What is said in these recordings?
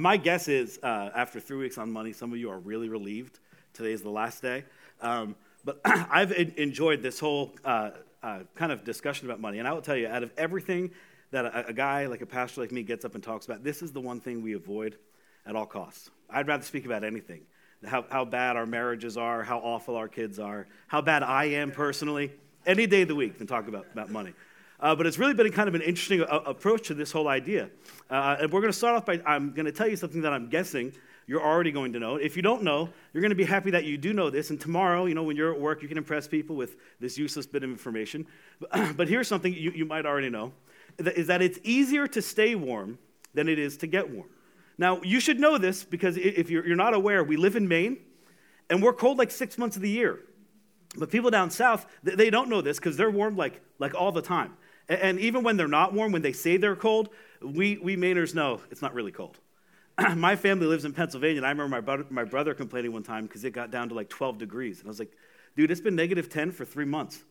my guess is uh, after three weeks on money, some of you are really relieved. Today is the last day. Um, but I've enjoyed this whole uh, uh, kind of discussion about money. And I will tell you, out of everything that a, a, guy like a pastor like me gets up and talks about, this is the one thing we avoid at all costs. I'd rather speak about anything how, how bad our marriages are, how awful our kids are, how bad I am personally, any day of the week than talk about, about money. Uh, but it's really been kind of an interesting uh, approach to this whole idea. Uh, and we're going to start off by I'm going to tell you something that I'm guessing you're already going to know. If you don't know, you're going to be happy that you do know this. And tomorrow, you know, when you're at work, you can impress people with this useless bit of information. But, but here's something you, you might already know is that it's easier to stay warm than it is to get warm. Now, you should know this because if you're, you're not aware, we live in Maine and we're cold like six months of the year. But people down south, they don't know this because they're warm like, like all the time. And even when they're not warm, when they say they're cold, we, we Mainers know it's not really cold. my family lives in Pennsylvania, and I remember my brother, my brother complaining one time because it got down to like 12 degrees. And I was like, dude, it's been negative 10 for three months.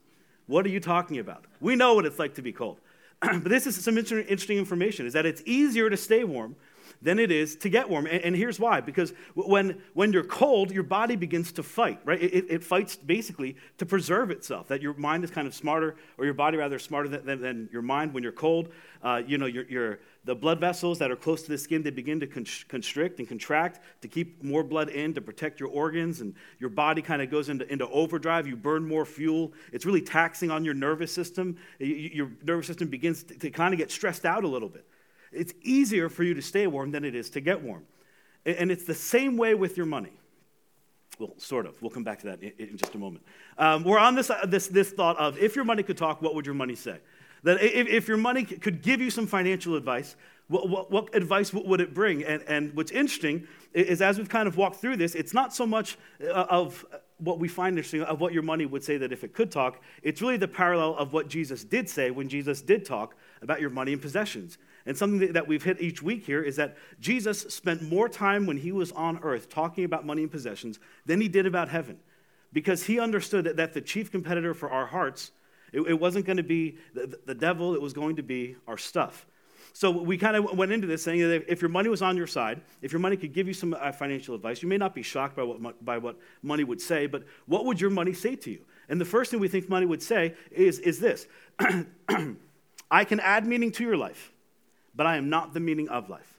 What are you talking about? We know what it's like to be cold. but this is some interesting information, is that it's easier to stay warm than it is to get warm. And, and here's why because when, when you're cold, your body begins to fight, right? It, it, fights basically to preserve itself, that your mind is kind of smarter, or your body rather smarter than, than, than your mind when you're cold. Uh, you know, your, the blood vessels that are close to the skin, they begin to constrict and contract to keep more blood in to protect your organs, and your body kind of goes into, into overdrive. You burn more fuel. It's really taxing on your nervous system. Your nervous system begins to, to kind of get stressed out a little bit. It's easier for you to stay warm than it is to get warm. And it's the same way with your money. Well, sort of. We'll come back to that in, just a moment. Um, we're on this, uh, this, this thought of if your money could talk, what would your money say? That if, if your money could give you some financial advice, what, what, what advice would it bring? And, and what's interesting is as we've kind of walked through this, it's not so much uh, of what we find interesting of what your money would say that if it could talk, it's really the parallel of what Jesus did say when Jesus did talk about your money and possessions. And something that we've hit each week here is that Jesus spent more time when he was on earth talking about money and possessions than he did about heaven. Because he understood that, that the chief competitor for our hearts, it, it wasn't going to be the, the devil, it was going to be our stuff. So we kind of went into this saying that if your money was on your side, if your money could give you some uh, financial advice, you may not be shocked by what, by what money would say, but what would your money say to you? And the first thing we think money would say is, is this I can add meaning to your life but I am not the meaning of life.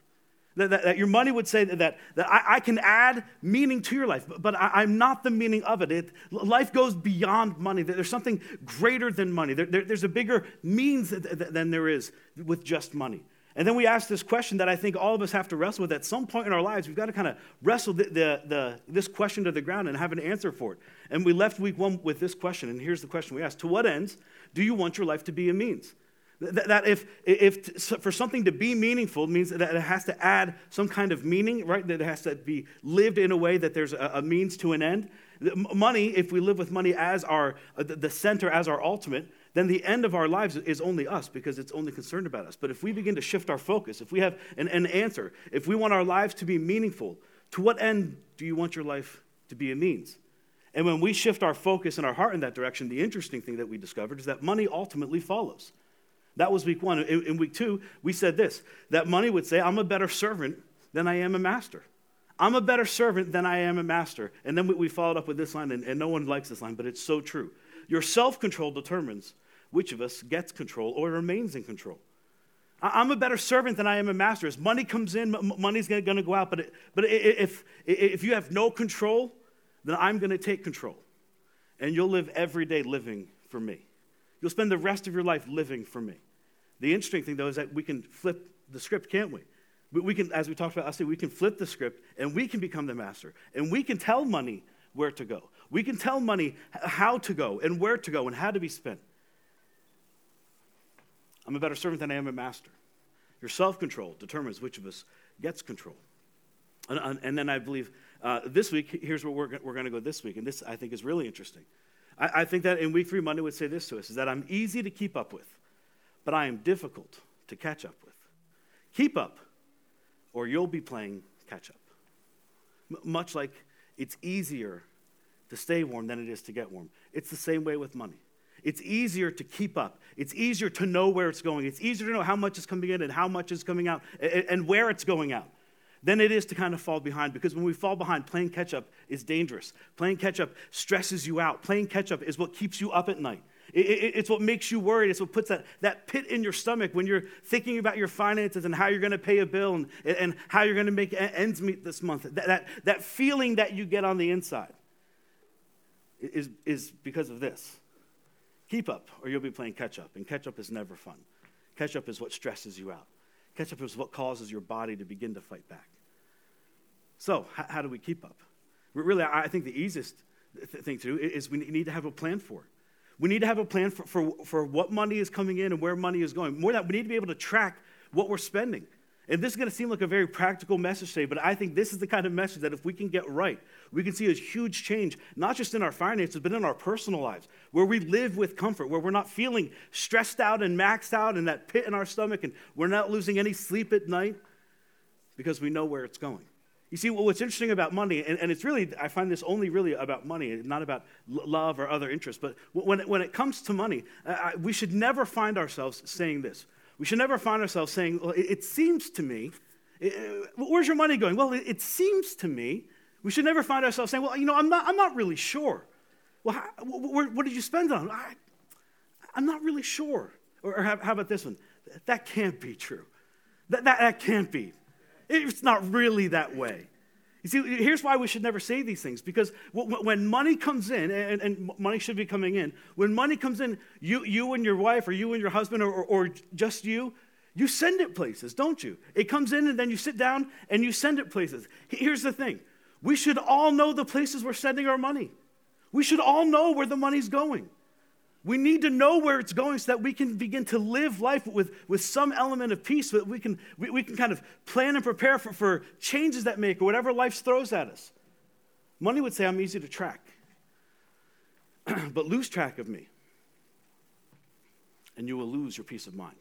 That, that, that your money would say that, that, that I, I, can add meaning to your life, but, but I, am not the meaning of it. it. Life goes beyond money. There's something greater than money. There, there, there's a bigger means than there is with just money. And then we ask this question that I think all of us have to wrestle with at some point in our lives. We've got to kind of wrestle the, the, the, this question to the ground and have an answer for it. And we left week one with this question, and here's the question we asked To what ends do you want your life to be a means? That if, if for something to be meaningful means that it has to add some kind of meaning, right? That it has to be lived in a way that there's a, means to an end. Money, if we live with money as our, uh, the center, as our ultimate, then the end of our lives is only us because it's only concerned about us. But if we begin to shift our focus, if we have an, an answer, if we want our lives to be meaningful, to what end do you want your life to be a means? And when we shift our focus and our heart in that direction, the interesting thing that we discovered is that money ultimately follows. That was week one. In, in, week two, we said this that money would say, I'm a better servant than I am a master. I'm a better servant than I am a master. And then we, we followed up with this line, and, and no one likes this line, but it's so true. Your self control determines which of us gets control or remains in control. I'm a better servant than I am a master. As money comes in, money's going to go out. But, it, but if, if you have no control, then I'm going to take control. And you'll live every day living for me. You'll spend the rest of your life living for me. The interesting thing, though, is that we can flip the script, can't we? We can, as we talked about last week, we can flip the script and we can become the master. And we can tell money where to go. We can tell money how to go and where to go and how to be spent. I'm a better servant than I am a master. Your self control determines which of us gets control. And, and then I believe uh, this week, here's where we're, we're going to go this week. And this, I think, is really interesting. I, I think that in week three, Monday would say this to us is that I'm easy to keep up with, but I am difficult to catch up with. Keep up, or you'll be playing catch up. M- much like it's easier to stay warm than it is to get warm. It's the same way with money. It's easier to keep up. It's easier to know where it's going. It's easier to know how much is coming in and how much is coming out and, and where it's going out. than it is to kind of fall behind because when we fall behind, playing catch up is dangerous. Playing catch up stresses you out. Playing catch up is what keeps you up at night. It, it, it's what makes you worried. It's what puts that, that pit in your stomach when you're thinking about your finances and how you're going to pay a bill and, and how you're going to make ends meet this month. That, that, that feeling that you get on the inside is, is because of this. Keep up, or you'll be playing catch up. And catch up is never fun. Catch up is what stresses you out. Catch up is what causes your body to begin to fight back. So, how, how do we keep up? Really, I think the easiest th- thing to do is we need to have a plan for it. We need to have a plan for, for, for what money is coming in and where money is going. More than that, we need to be able to track what we're spending. And this is going to seem like a very practical message today, but I think this is the kind of message that if we can get right, we can see a huge change, not just in our finances, but in our personal lives, where we live with comfort, where we're not feeling stressed out and maxed out in that pit in our stomach, and we're not losing any sleep at night because we know where it's going. You see, well, what's interesting about money, and, and, it's really, I find this only really about money, not about love or other interests, but when it, when it comes to money, uh, we should never find ourselves saying this. We should never find ourselves saying, well, it, it seems to me, it, where's your money going? Well, it, seems to me. We should never find ourselves saying, well, you know, I'm not, I'm not really sure. Well, how, what, what, did you spend it on? I, am not really sure. Or, or how, how, about this one? That can't be true. That, that, that can't be. It's not really that way. You see, here's why we should never say these things because when money comes in, and money should be coming in, when money comes in, you, you and your wife, or you and your husband, or, or just you, you send it places, don't you? It comes in, and then you sit down and you send it places. Here's the thing we should all know the places we're sending our money, we should all know where the money's going. We need to know where it's going so that we can begin to live life with, with some element of peace so that we can, we, we can kind of plan and prepare for, for changes that make or whatever life throws at us. Money would say, I'm easy to track, but lose track of me, and you will lose your peace of mind.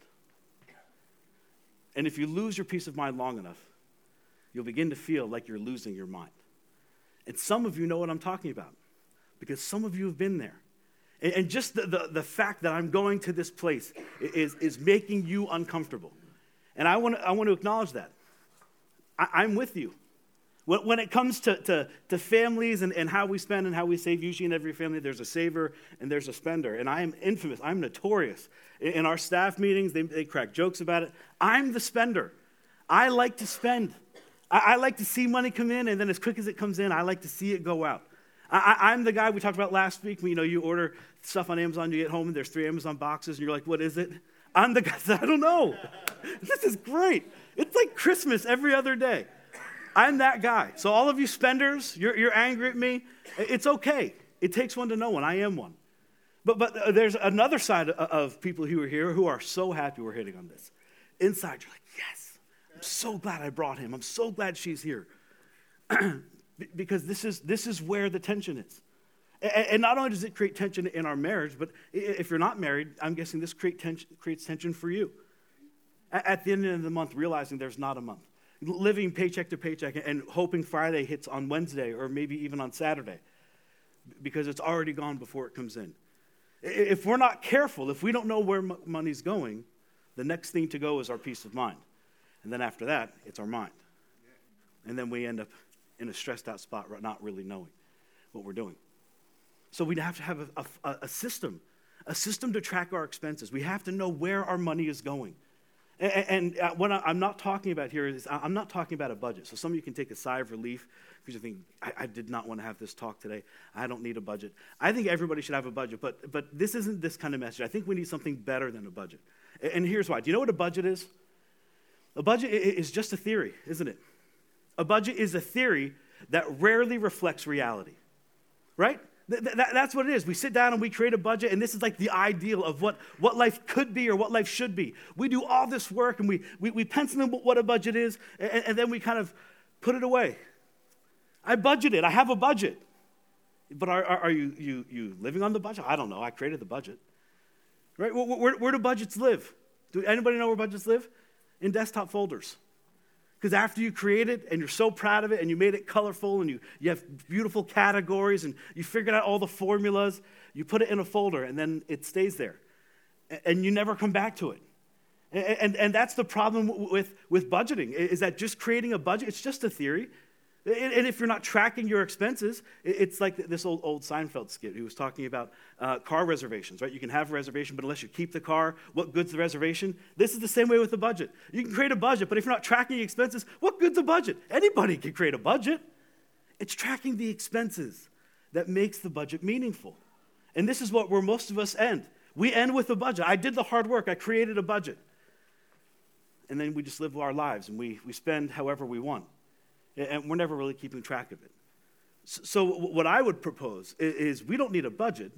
And if you lose your peace of mind long enough, you'll begin to feel like you're losing your mind. And some of you know what I'm talking about because some of you have been there. And just the, the, the, fact that I'm going to this place is, is making you uncomfortable. And I want to, I want to acknowledge that. I, am with you. When, when it comes to, to, to families and, and how we spend and how we save, usually in every family there's a saver and there's a spender. And I am infamous, I'm notorious. In, in our staff meetings, they, they crack jokes about it. I'm the spender. I like to spend. I, I like to see money come in, and then as quick as it comes in, I like to see it go out. I, am the guy we talked about last week. When, you know, you order stuff on Amazon, you get home, and there's three Amazon boxes, and you're like, "What is it?" I'm the guy I don't know. this is great. It's like Christmas every other day. I'm that guy. So all of you spenders, you're, you're angry at me. It's okay. It takes one to know one. I am one. But, but uh, there's another side of people who are here who are so happy we're hitting on this. Inside, you're like, yes, I'm so glad I brought him. I'm so glad she's here. because this is, this is where the tension is. And not only does it create tension in our marriage, but if you're not married, I'm guessing this create tension, creates tension for you. At the end of the month, realizing there's not a month, living paycheck to paycheck and hoping Friday hits on Wednesday or maybe even on Saturday because it's already gone before it comes in. If we're not careful, if we don't know where money's going, the next thing to go is our peace of mind. And then after that, it's our mind. And then we end up in a stressed out spot, not really knowing what we're doing. So we have to have a, a, a system, a system to track our expenses. We have to know where our money is going. And, and uh, what I'm not talking about here is, I'm not talking about a budget. So some of you can take a sigh of relief because you think, I, I, did not want to have this talk today. I don't need a budget. I think everybody should have a budget, but, but this isn't this kind of message. I think we need something better than a budget. And here's why. Do you know what a budget is? A budget is just a theory, isn't it? A budget is a theory that rarely reflects reality, right? Th- th- that's what it is. We sit down and we create a budget, and this is like the ideal of what, what life could be or what life should be. We do all this work and we, we, we pencil in what a budget is, and, and then we kind of put it away. I budgeted, I have a budget. But are, are, are you, you, you living on the budget? I don't know. I created the budget. Right? Where, where, where do budgets live? Do anybody know where budgets live? In desktop folders. Because after you create it and you're so proud of it and you made it colorful and you, you have beautiful categories and you figured out all the formulas, you put it in a folder and then it stays there. And you never come back to it. And, and, and that's the problem with, with budgeting, is that just creating a budget, it's just a theory. And if you're not tracking your expenses, it's like this old, old Seinfeld skit. He was talking about uh, car reservations, right? You can have a reservation, but unless you keep the car, what good's the reservation? This is the same way with the budget. You can create a budget, but if you're not tracking expenses, what good's a budget? Anybody can create a budget. It's tracking the expenses that makes the budget meaningful. And this is what where most of us end. We end with a budget. I did the hard work, I created a budget. And then we just live our lives and we, we spend however we want and we're never really keeping track of it. So, what I would propose is we don't need a budget,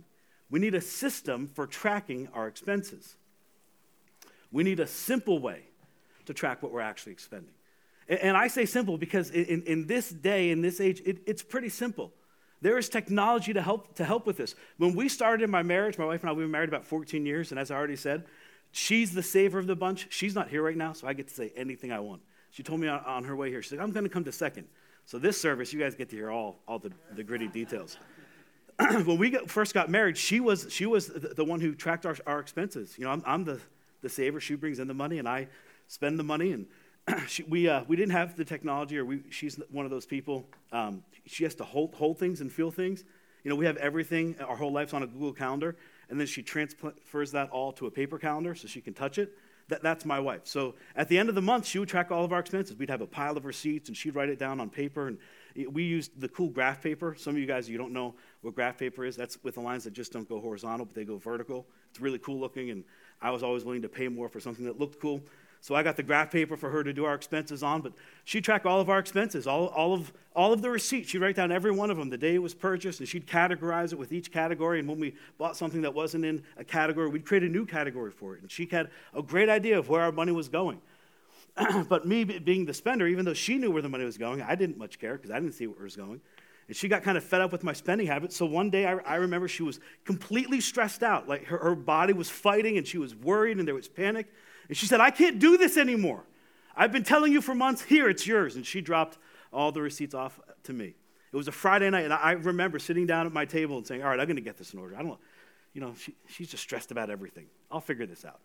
we need a system for tracking our expenses. We need a simple way to track what we're actually spending. And I say simple because in, in this day, in this age, it, it's pretty simple. There is technology to help, to help with this. When we started in my marriage, my wife and I, we've been married about 14 years, and as I already said, she's the saver of the bunch. She's not here right now, so I get to say anything I want. She told me on, on her way here, she's like, I'm going to come to second. So this service, you guys get to hear all, all the, the gritty details. when we got, first got married, she was, she was the, the one who tracked our, our expenses. You know, I'm, I'm the, the saver. She brings in the money, and I spend the money. And she, we, uh, we didn't have the technology, or we, she's one of those people. Um, she has to hold, hold things and feel things. You know, we have everything, our whole life's on a Google Calendar, and then she transfers that all to a paper calendar so she can touch it. That, that's my wife. So at the end of the month, she would track all of our expenses. We'd have a pile of receipts, and she'd write it down on paper. And we used the cool graph paper. Some of you guys, you don't know what graph paper is. That's with the lines that just don't go horizontal, but they go vertical. It's really cool looking, and I was always willing to pay more for something that looked cool. So I got the graph paper for her to do our expenses on, but she tracked all of our expenses, all, all, of, all of the receipts. She'd write down every one of them, the day it was purchased, and she'd categorize it with each category. And when we bought something that wasn't in a category, we'd create a new category for it. And she had a great idea of where our money was going. but me being the spender, even though she knew where the money was going, I didn't much care because I didn't see where it was going. And she got kind of fed up with my spending habits. So one day I, I remember she was completely stressed out. Like her, her body was fighting and she was worried and there was panic. And she said, I can't do this anymore. I've been telling you for months, here, it's yours. And she dropped all the receipts off to me. It was a Friday night, and I remember sitting down at my table and saying, All right, I'm going to get this in order. I don't, you know, she, she's just stressed about everything. I'll figure this out.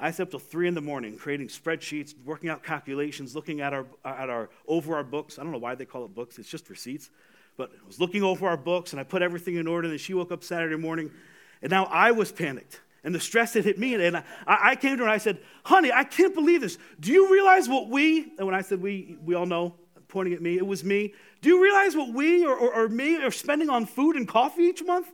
I slept till three in the morning, creating spreadsheets, working out calculations, looking at our, at our over our books. I don't know why they call it books; it's just receipts. But I was looking over our books, and I put everything in order. And then she woke up Saturday morning, and now I was panicked and the stress that hit me. And I, I came to her and I said, Honey, I can't believe this. Do you realize what we, and when I said we, we all know, pointing at me, it was me. Do you realize what we or, or, or me are spending on food and coffee each month?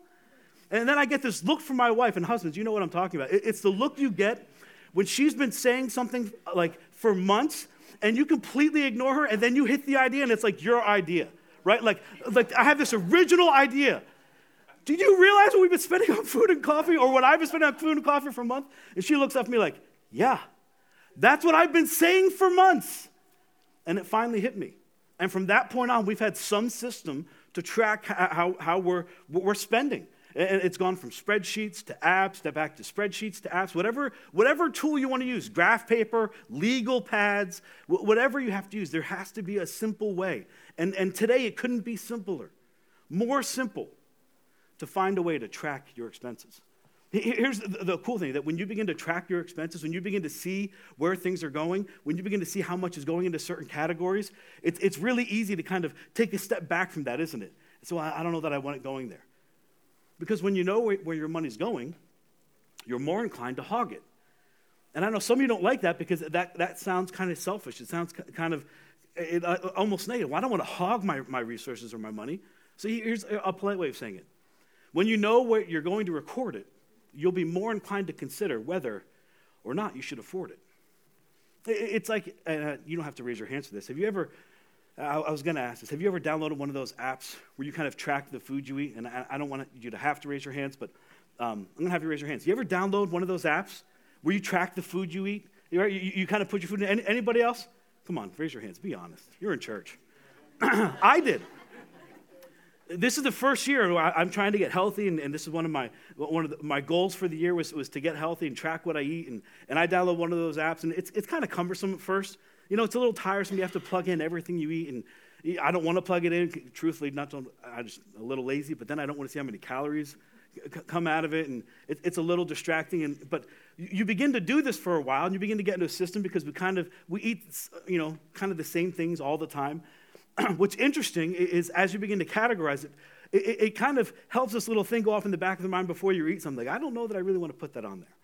And then I get this look from my wife and husbands, you know what I'm talking about. It's the look you get when she's been saying something uh, like for months and you completely ignore her and then you hit the idea and it's like your idea, right? Like, like I have this original idea do you realize what we've been spending on food and coffee, or what I've been spending on food and coffee for a month? And she looks up at me like, Yeah, that's what I've been saying for months. And it finally hit me. And from that point on, we've had some system to track how, how we're, what we're spending. And it's gone from spreadsheets to apps, to back to spreadsheets to apps, whatever, whatever tool you want to use, graph paper, legal pads, whatever you have to use, there has to be a simple way. And, and today it couldn't be simpler, more simple to find a way to track your expenses. Here's the cool thing that when you begin to track your expenses, when you begin to see where things are going, when you begin to see how much is going into certain categories, it's, it's really easy to kind of take a step back from that, isn't it? So I, don't know that I want it going there. Because when you know where, where your money's going, you're more inclined to hog it. And I know some of you don't like that because that, that sounds kind of selfish. It sounds kind of it, uh, almost negative. Well, I don't want to hog my, my resources or my money. So here's a polite way of saying it when you know where you're going to record it, you'll be more inclined to consider whether or not you should afford it. It's like, uh, you don't have to raise your hands for this. Have you ever, I, I was going to ask this, have you ever downloaded one of those apps where you kind of track the food you eat? And I, I don't want you to have to raise your hands, but um, I'm going to have you raise your hands. You ever download one of those apps where you track the food you eat? You, you, you kind of put your food in. Any, anybody else? Come on, raise your hands. Be honest. You're in church. I did this is the first year I'm trying to get healthy, and, and this is one of my one of the, my goals for the year was, was to get healthy and track what I eat. And, and I download one of those apps, and it's it's kind of cumbersome at first. You know, it's a little tiresome. You have to plug in everything you eat, and I don't want to plug it in. Truthfully, not to, I'm just a little lazy, but then I don't want to see how many calories come out of it, and it, it's a little distracting. And, but you begin to do this for a while, and you begin to get into a system because we kind of we eat, you know, kind of the same things all the time. What's interesting is as you begin to categorize it, it, it, kind of helps this little thing go off in the back of the mind before you eat something. I don't know that I really want to put that on there.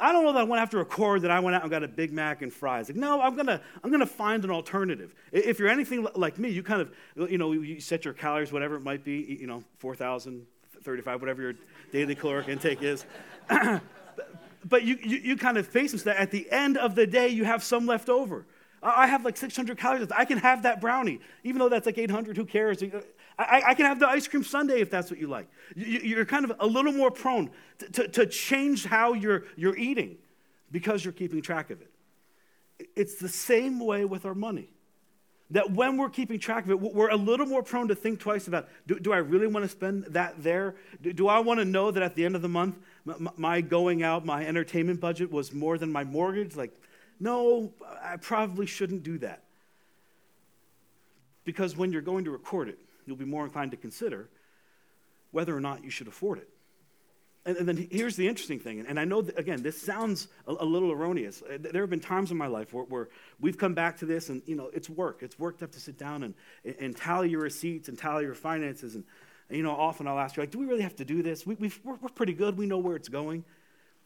I don't know that I went after a chord that I went out and got a Big Mac and fries. Like, no, I'm gonna, I'm gonna find an alternative. If you're anything like me, you kind of, you know, you set your calories, whatever it might be, you know, 4,000, 35, whatever your daily caloric intake is. but you, you, you, kind of face this that at the end of the day, you have some left over. I have like 600 calories. I can have that brownie, even though that's like 800. Who cares? I, I can have the ice cream sundae if that's what you like. You, are kind of a little more prone to, to, to change how you're, you're eating because you're keeping track of it. It's the same way with our money. That when we're keeping track of it, we're a little more prone to think twice about do, do I really want to spend that there? Do, do I want to know that at the end of the month, my, my going out, my entertainment budget was more than my mortgage? Like, no, I probably shouldn't do that. Because when you're going to record it, you'll be more inclined to consider whether or not you should afford it. And, and then here's the interesting thing, and I know, that, again, this sounds a, a, little erroneous. Uh, there have been times in my life where, where, we've come back to this, and, you know, it's work. It's work to have to sit down and, and tally your receipts and tally your finances. And, you know, often I'll ask you, like, do we really have to do this? We, we are pretty good. We know where it's going.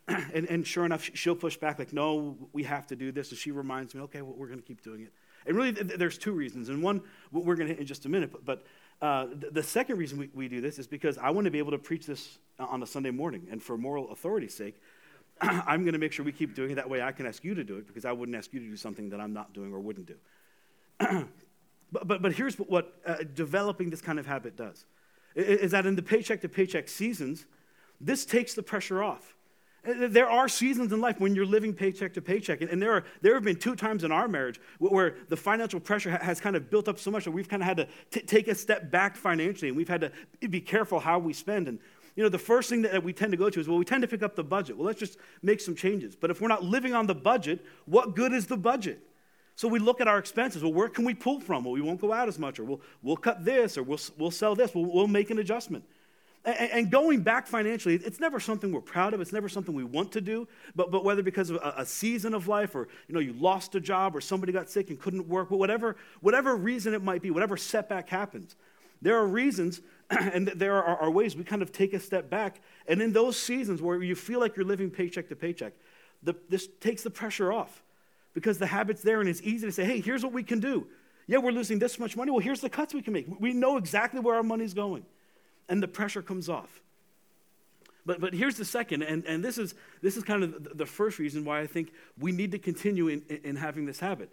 and, and sure enough, she'll push back, like, no, we have to do this. And she reminds me, okay, well, we're going to keep doing it. And really, there's two reasons. And one, we're going to hit in just a minute, but, but uh, the second reason we, we do this is because I want to be able to preach this on a Sunday morning. And for moral authority's sake, I'm going to make sure we keep doing it. That way I can ask you to do it because I wouldn't ask you to do something that I'm not doing or wouldn't do. but, but, but here's what uh, developing this kind of habit does is that in the paycheck to paycheck seasons, this takes the pressure off. Uh, there are seasons in life when you're living paycheck to paycheck. And there, are, there have been two times in our marriage where the financial pressure has kind of built up so much that we've kind of had to t- take a step back financially and we've had to be careful how we spend. And, you know, the first thing that we tend to go to is, well, we tend to pick up the budget. Well, let's just make some changes. But if we're not living on the budget, what good is the budget? So we look at our expenses. Well, where can we pull from? Well, we won't go out as much, or we'll, we'll cut this, or we'll, we'll sell this. We'll, we'll make an adjustment. And going back financially, it's never something we're proud of. It's never something we want to do. But, but whether because of a, season of life or you know, you lost a job or somebody got sick and couldn't work, but whatever, whatever reason it might be, whatever setback happens, there are reasons and there are, are ways we kind of take a step back. And in those seasons where you feel like you're living paycheck to paycheck, the, this takes the pressure off because the habit's there and it's easy to say, hey, here's what we can do. Yeah, we're losing this much money. Well, here's the cuts we can make. We know exactly where our money's going and the pressure comes off. But, but here's the second, and, and this, is, this is kind of the first reason why I think we need to continue in, in having this habit,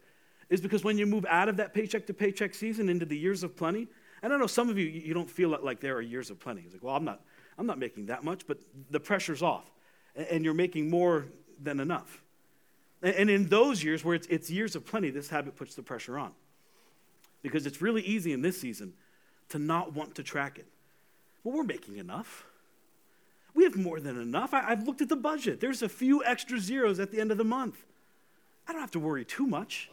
is because when you move out of that paycheck to paycheck season into the years of plenty, and I know some of you, you don't feel like there are years of plenty. It's like, well, I'm not, I'm not making that much, but the pressure's off, and you're making more than enough. And in those years where it's, it's years of plenty, this habit puts the pressure on. Because it's really easy in this season to not want to track it. Well, we're making enough. We have more than enough. I, have looked at the budget. There's a few extra zeros at the end of the month. I don't have to worry too much.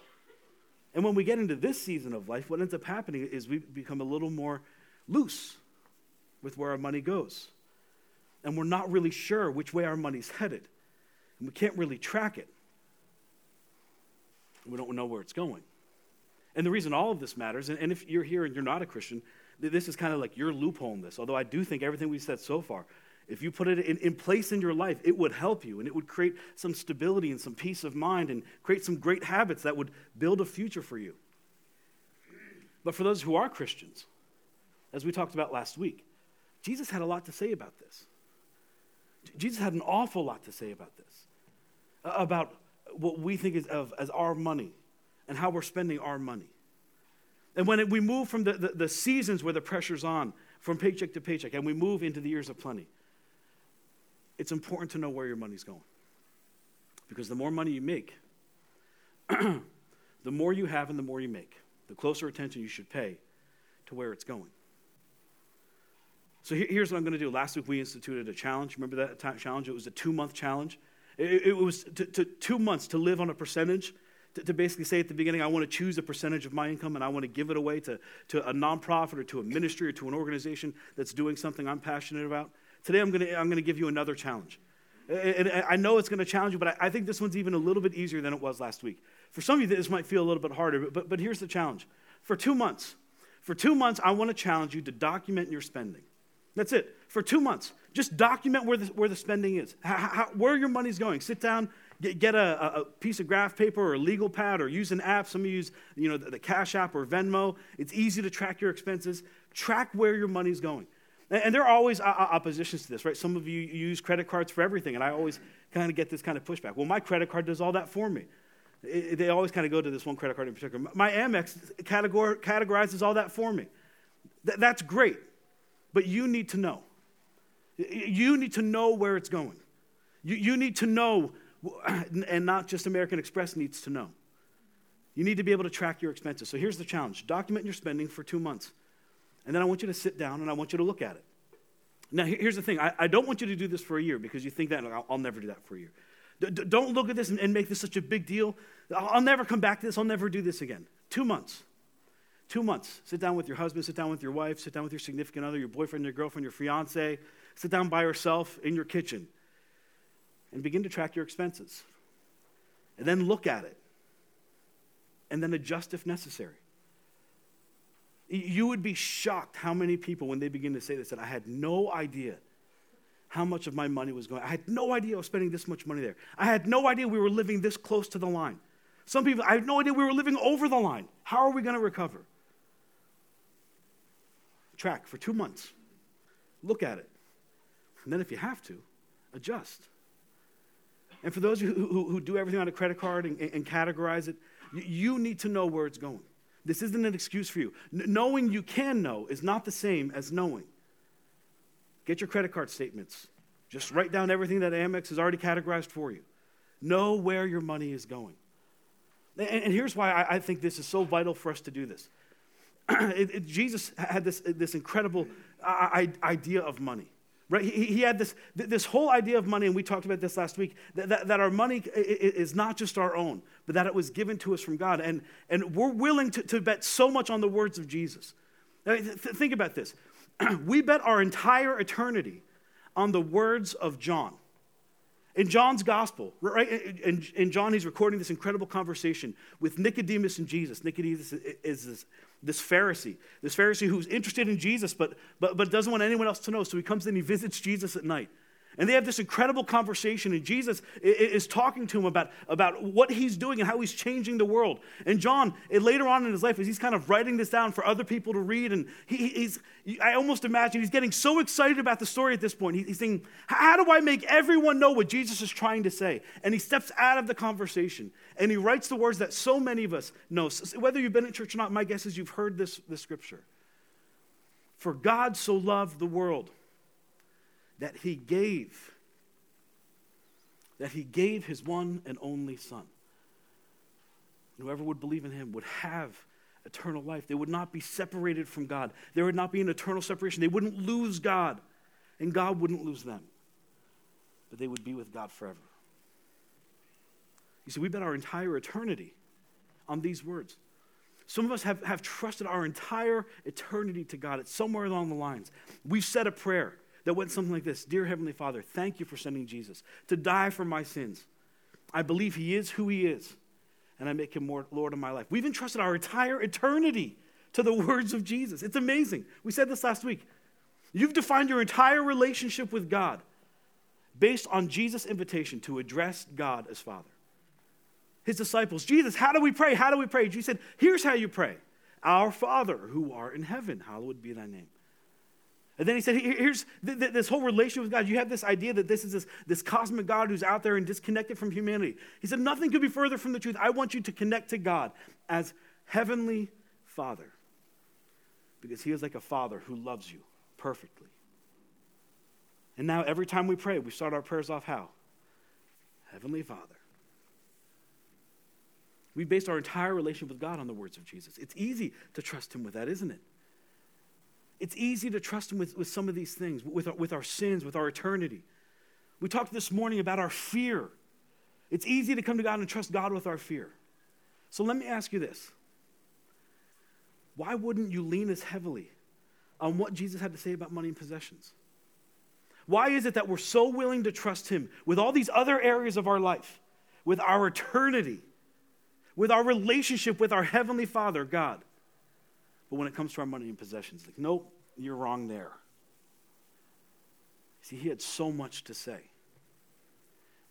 And when we get into this season of life, what ends up happening is we become a little more loose with where our money goes. And we're not really sure which way our money's headed. And we can't really track it. We don't know where it's going. And the reason all of this matters, and, and if you're here and you're not a Christian, this is kind of like your loophole in this. Although I do think everything we've said so far, if you put it in, in, place in your life, it would help you and it would create some stability and some peace of mind and create some great habits that would build a future for you. But for those who are Christians, as we talked about last week, Jesus had a lot to say about this. Jesus had an awful lot to say about this, about what we think of as our money and how we're spending our money. And when it, we move from the, the, the seasons where the pressure's on, from paycheck to paycheck, and we move into the years of plenty, it's important to know where your money's going. Because the more money you make, the more you have and the more you make, the closer attention you should pay to where it's going. So here's what I'm going to do. Last week we instituted a challenge. Remember that challenge? It was a two month challenge. It, was to, to two months to live on a percentage to, to basically say at the beginning, I want to choose a percentage of my income and I want to give it away to, to a nonprofit or to a ministry or to an organization that's doing something I'm passionate about. Today, I'm going to I'm going to give you another challenge. And I know it's going to challenge you, but I think this one's even a little bit easier than it was last week. For some of you, this might feel a little bit harder, but, but, here's the challenge. For two months, for two months, I want to challenge you to document your spending. That's it. For two months, just document where the, where the spending is, how, how, where your money's going. Sit down, get, get a, a, piece of graph paper or a legal pad or use an app. Some use you know, the, the Cash App or Venmo. It's easy to track your expenses. Track where your money's going. And, and there are always oppositions to this, right? Some of you use credit cards for everything, and I always kind of get this kind of pushback. Well, my credit card does all that for me. It, they always kind of go to this one credit card in particular. My Amex categor- categorizes all that for me. Th- that's great. But you need to know. You need to know where it's going. You, you need to know, and not just American Express needs to know. You need to be able to track your expenses. So here's the challenge document your spending for two months. And then I want you to sit down and I want you to look at it. Now, here's the thing I, I don't want you to do this for a year because you think that I'll, I'll never do that for a year. D- don't look at this and, and, make this such a big deal. I'll, I'll never come back to this. I'll never do this again. Two months. Two months. Sit down with your husband, sit down with your wife, sit down with your significant other, your boyfriend, your girlfriend, your fiance. Sit down by yourself in your kitchen and begin to track your expenses. And then look at it. And then adjust if necessary. You would be shocked how many people, when they begin to say this, that I had no idea how much of my money was going. I had no idea I was spending this much money there. I had no idea we were living this close to the line. Some people, I had no idea we were living over the line. How are we going to recover? track for two months. Look at it. And then, if you have to, adjust. And for those who, who, who do everything on a credit card and, and categorize it, you need to know where it's going. This isn't an excuse for you. N- knowing you can know is not the same as knowing. Get your credit card statements. Just write down everything that Amex has already categorized for you. Know where your money is going. And, and here's why I, I think this is so vital for us to do this. it, it, Jesus had this, this incredible uh, idea of money. Right? He, he, had this, this whole idea of money, and we talked about this last week, that, that, that, our money is not just our own, but that it was given to us from God. And, and we're willing to, to bet so much on the words of Jesus. think about this. we bet our entire eternity on the words of John. In John's gospel, right? In, in, John, he's recording this incredible conversation with Nicodemus and Jesus. Nicodemus is this, this Pharisee, this Pharisee who's interested in Jesus, but, but, but doesn't want anyone else to know. So he comes in, he visits Jesus at night. And they have this incredible conversation, and Jesus is talking to him about, about what he's doing and how he's changing the world. And John, eh, later on in his life, as he's kind of writing this down for other people to read, and he, he's, I almost imagine he's getting so excited about the story at this point. He's saying, How do I make everyone know what Jesus is trying to say? And he steps out of the conversation and he writes the words that so many of us know. Whether you've been in church or not, my guess is you've heard this, this scripture. For God so loved the world that he gave, that he gave his one and only Son. whoever would believe in him would have eternal life. They would not be separated from God. There would not be an eternal separation. They wouldn't lose God, and God wouldn't lose them. But they would be with God forever. You see, we bet our entire eternity on these words. Some of us have, have trusted our entire eternity to God. It's somewhere along the lines. We've said a prayer that went something like this Dear Heavenly Father, thank you for sending Jesus to die for my sins. I believe he is who he is, and I make him Lord of my life. We've entrusted our entire eternity to the words of Jesus. It's amazing. We said this last week. You've defined your entire relationship with God based on Jesus' invitation to address God as Father. His disciples, Jesus, how do we pray? How do we pray? Jesus said, Here's how you pray Our Father who art in heaven, hallowed be thy name. And then he said, here's this whole relationship with God. You have this idea that this is this, this cosmic God who's out there and disconnected from humanity. He said, nothing could be further from the truth. I want you to connect to God as Heavenly Father because He is like a Father who loves you perfectly. And now every time we pray, we start our prayers off how? Heavenly Father. We based our entire relationship with God on the words of Jesus. It's easy to trust Him with that, isn't it? It's easy to trust Him with, with some of these things, with our, with our sins, with our eternity. We talked this morning about our fear. It's easy to come to God and trust God with our fear. So let me ask you this why wouldn't you lean as heavily on what Jesus had to say about money and possessions? Why is it that we're so willing to trust Him with all these other areas of our life, with our eternity, with our relationship with our Heavenly Father, God? But when it comes to our money and possessions, like, nope, you're wrong there. See, He had so much to say.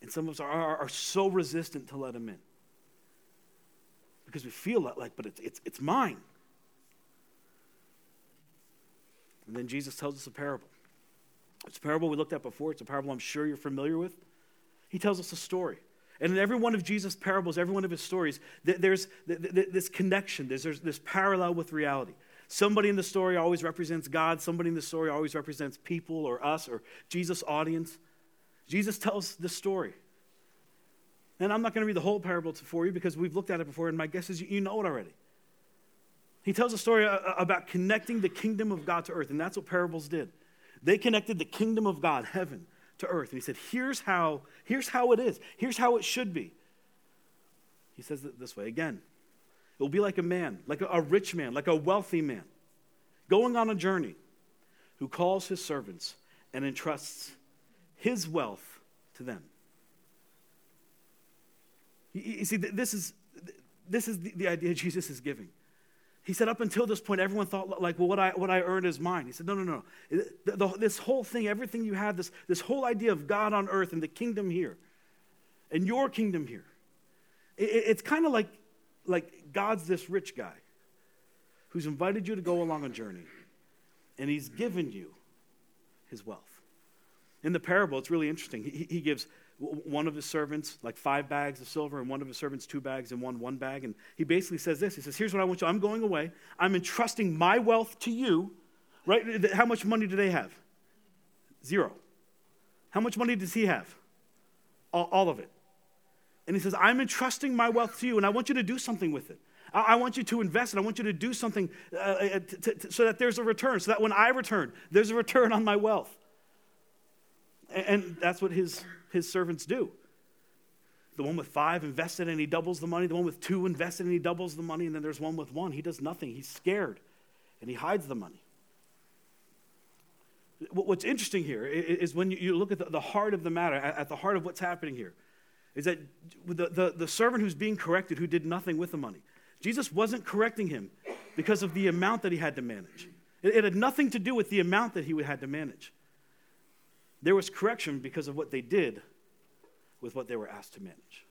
And some of us are, are, are so resistant to let Him in because we feel like, but it's, it's, it's mine. And then Jesus tells us a parable. It's a parable we looked at before. It's a parable I'm sure you're familiar with. He tells us a story. And in every one of Jesus' parables, every one of his stories, there's this connection, there's this parallel with reality. Somebody in the story always represents God, somebody in the story always represents people or us or Jesus' audience. Jesus tells the story. And I'm not going to read the whole parable for you because we've looked at it before, and my guess is you know it already. He tells a story uh, uh, about connecting the kingdom of God to earth, and that's what parables did. They connected the kingdom of God, heaven, to earth. And he said, Here's how, here's how it is, here's how it should be. He says it this way again. It will be like a man, like a, rich man, like a wealthy man, going on a journey who calls his servants and entrusts his wealth to them. You see, this is, this is the idea Jesus is giving. He said, up until this point, everyone thought, like, well, what I, what I earned is mine. He said, no, no, no. The, the, this whole thing, everything you have, this, this whole idea of God on earth and the kingdom here, and your kingdom here, it, it's kind of like, like God's this rich guy who's invited you to go along a journey, and he's given you his wealth. In the parable, it's really interesting. He, he gives one of his servants like five bags of silver and one of his servants two bags and one one bag. And he basically says this. He says here's what i want you. I'm going away. I'm entrusting my wealth to you. Right? How much money do they have? Zero. How much money does he have? All, all of it. And he says i'm entrusting my wealth to you and i want you to do something with it. I, want you to invest it. I want you to do something uh, uh to, to, so that there's a return, so that when I return, there's a return on my wealth. And, and that's what his his servants do. The one with five invested and he doubles the money. The one with two invested and he doubles the money. And then there's one with one. He does nothing. He's scared and he hides the money. What's interesting here is when you look at the heart of the matter, at the heart of what's happening here, is that the, the, the servant who's being corrected, who did nothing with the money, Jesus wasn't correcting him because of the amount that he had to manage. It, had nothing to do with the amount that he had to manage. There was correction because of what they did with what they were asked to manage.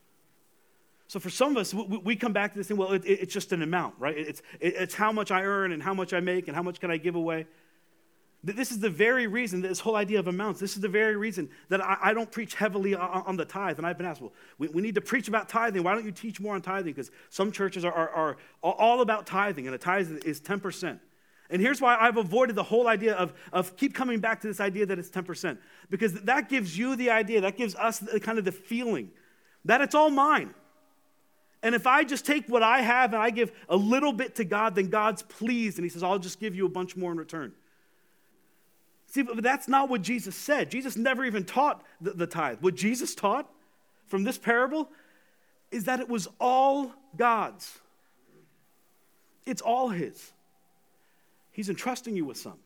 So for some of us, we come back to this thing, well, it's just an amount, right? It's, it's how much I earn and how much I make and how much can I give away. This is the very reason, this whole idea of amounts, this is the very reason that I, don't preach heavily on, the tithe. And I've been asked, well, we, need to preach about tithing. Why don't you teach more on tithing? Because some churches are, are all about tithing, and a tithe is 10%. And here's why I've avoided the whole idea of, of keep coming back to this idea that it's 10%. Because that gives you the idea, that gives us the, kind of the feeling that it's all mine. And if I just take what I have and I give a little bit to God, then God's pleased and He says, I'll just give you a bunch more in return. See, but that's not what Jesus said. Jesus never even taught the, the tithe. What Jesus taught from this parable is that it was all God's, it's all His. He's entrusting you with some.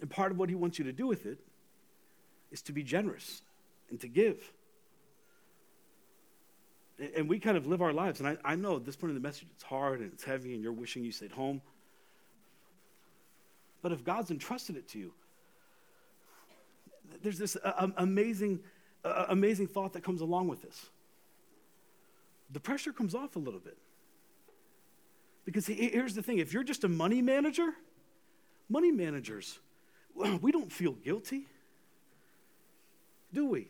And part of what he wants you to do with it is to be generous and to give. And we kind of live our lives. And I, I know at this point in the message, it's hard and it's heavy, and you're wishing you stayed home. But if God's entrusted it to you, there's this uh, amazing, uh, amazing thought that comes along with this. The pressure comes off a little bit. Because here's the thing if you're just a money manager, money managers, we don't feel guilty, do we?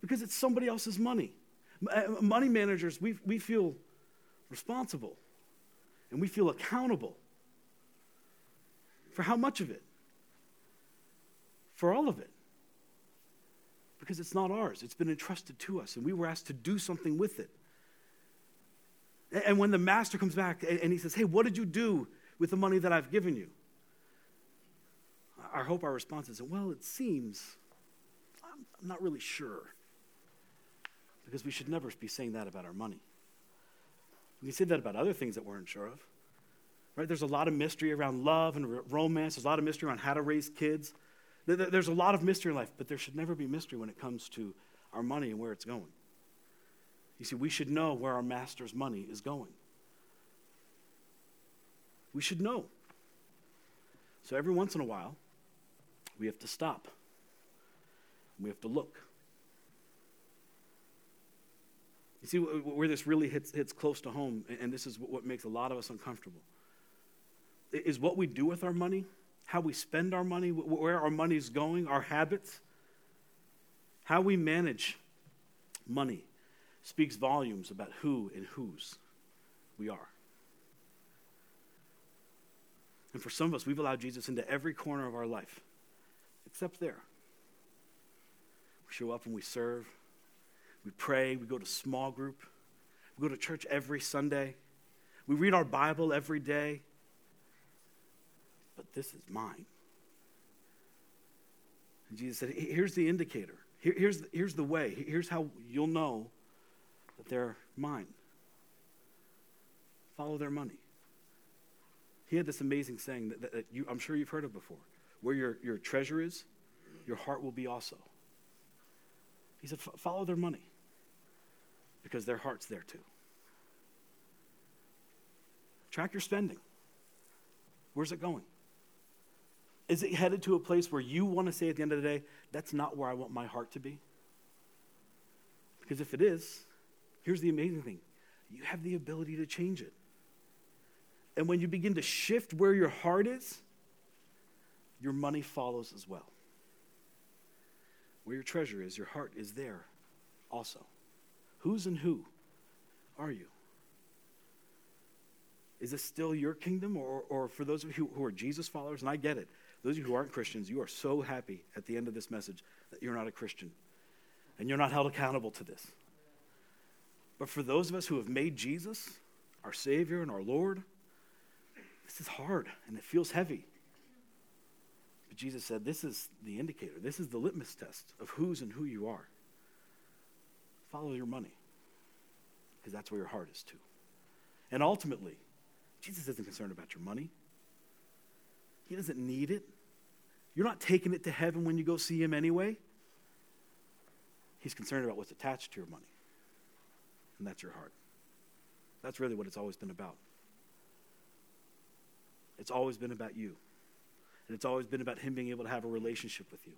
Because it's somebody else's money. Uh, money managers, we, we feel responsible and we feel accountable. For how much of it? For all of it. Because it's not ours, it's been entrusted to us, and we were asked to do something with it. And when the master comes back and he says, Hey, what did you do with the money that I've given you? I hope our response is, Well, it seems, I'm not really sure. Because we should never be saying that about our money. We can say that about other things that we're unsure of. Right? There's a lot of mystery around love and romance. There's a lot of mystery around how to raise kids. There's a lot of mystery in life, but there should never be mystery when it comes to our money and where it's going. You see, we should know where our master's money is going. We should know. So every once in a while, we have to stop. We have to look. You see where this really hits, hits close to home, and this is what makes a lot of us uncomfortable, is what we do with our money, how we spend our money, where our money is going, our habits, how we manage money speaks volumes about who and whose we are. And for some of us, we've allowed Jesus into every corner of our life, except there. We show up and we serve. We pray. We go to small group. We go to church every Sunday. We read our Bible every day. But this is mine. And Jesus said, Here's the indicator. Here, here's, here's the way. Here's how you'll know that they're mine. Follow their money. He had this amazing saying that, that, that you, I'm sure you've heard of before. Where your, your treasure is, your heart will be also. He said, follow their money because their heart's there too. Track your spending. Where's it going? Is it headed to a place where you want to say at the end of the day, that's not where I want my heart to be? Because if it is, here's the amazing thing you have the ability to change it. And when you begin to shift where your heart is, your money follows as well. Where your treasure is, your heart is there also. Whose and who are you? Is this still your kingdom? Or, or for those of you who are Jesus followers, and I get it, those of you who aren't Christians, you are so happy at the end of this message that you're not a Christian and you're not held accountable to this. But for those of us who have made Jesus our Savior and our Lord, this is hard and it feels heavy. But Jesus said, This is the indicator, this is the litmus test of whose and who you are. Follow your money, because that's where your heart is too. And ultimately, Jesus isn't concerned about your money, He doesn't need it. You're not taking it to heaven when you go see Him anyway. He's concerned about what's attached to your money, and that's your heart. That's really what it's always been about. It's always been about you. And it's always been about Him being able to have a relationship with you.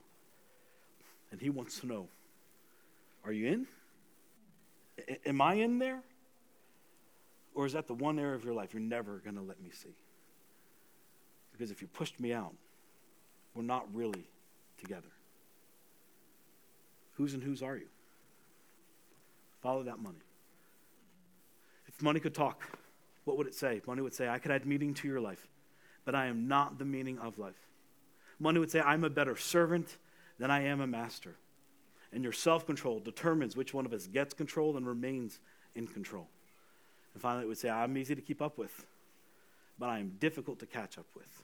And He wants to know are you in? A- am I in there? Or is that the one area of your life you're never going to let me see? Because if you pushed me out, we're not really together. Whose and whose are you? Follow that money. If money could talk, what would it say? Money would say, I could add meaning to your life but I am not the meaning of life. Money would say, I'm a better servant than I am a master. And your self control determines which one of us gets control and remains in control. And finally, it would say, I'm easy to keep up with, but I am difficult to catch up with.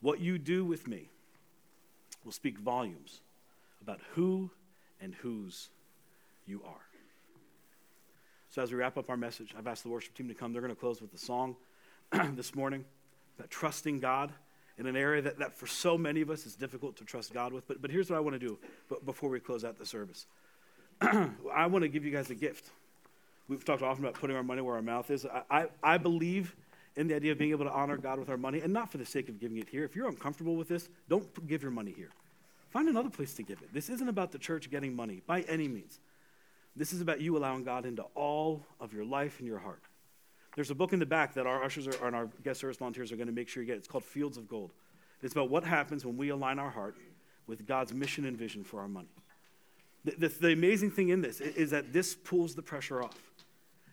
What you do with me will speak volumes about who and whose you are. So, as we wrap up our message, I've asked the worship team to come. They're going to close with a song. this morning that trusting God in an area that, that for so many of us is difficult to trust God with. But, but here's what I want to do before we close out the service I want to give you guys a gift. We've talked often about putting our money where our mouth is. I, I, I believe in the idea of being able to honor God with our money, and not for the sake of giving it here. If you're uncomfortable with this, don't give your money here. Find another place to give it. This isn't about the church getting money by any means. This is about you allowing God into all of your life and your heart. There's a book in the back that our ushers are, and our guest service volunteers are going to make sure you get. It's called Fields of Gold. It's about what happens when we align our heart with God's mission and vision for our money. The, the, the amazing thing in this is that this pulls the pressure off.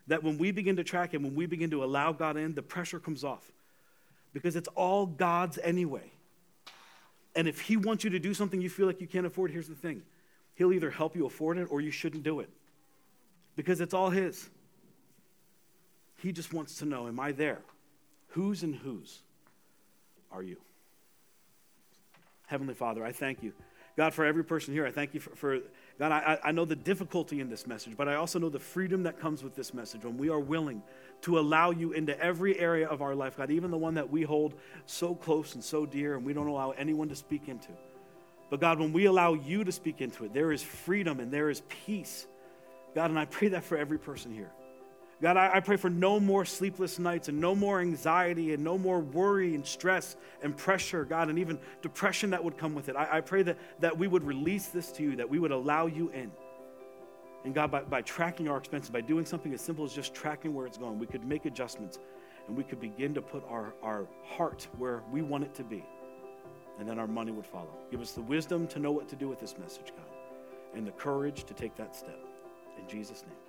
That when we begin to track and when we begin to allow God in, the pressure comes off. Because it's all God's anyway. And if He wants you to do something you feel like you can't afford, here's the thing He'll either help you afford it or you shouldn't do it. Because it's all His. He just wants to know Am I there? Whose and whose are you? Heavenly Father, I thank you God, for every person here, I thank you for, for God, I, I know the difficulty in this message, but I also know the freedom that comes with this message when we are willing to allow you into every area of our life, God, even the one that we hold so close and so dear and we don't allow anyone to speak into. But God, when we allow you to speak into it, there is freedom and there is peace. God, and I pray that for every person here. God, I, I, pray for no more sleepless nights and no more anxiety and no more worry and stress and pressure, God, and even depression that would come with it. I, I pray that, that we would release this to you, that we would allow you in. And God, by, by tracking our expenses, by doing something as simple as just tracking where it's going, we could make adjustments and we could begin to put our, our heart where we want it to be. And then our money would follow. Give us the wisdom to know what to do with this message, God, and the courage to take that step. In Jesus' name.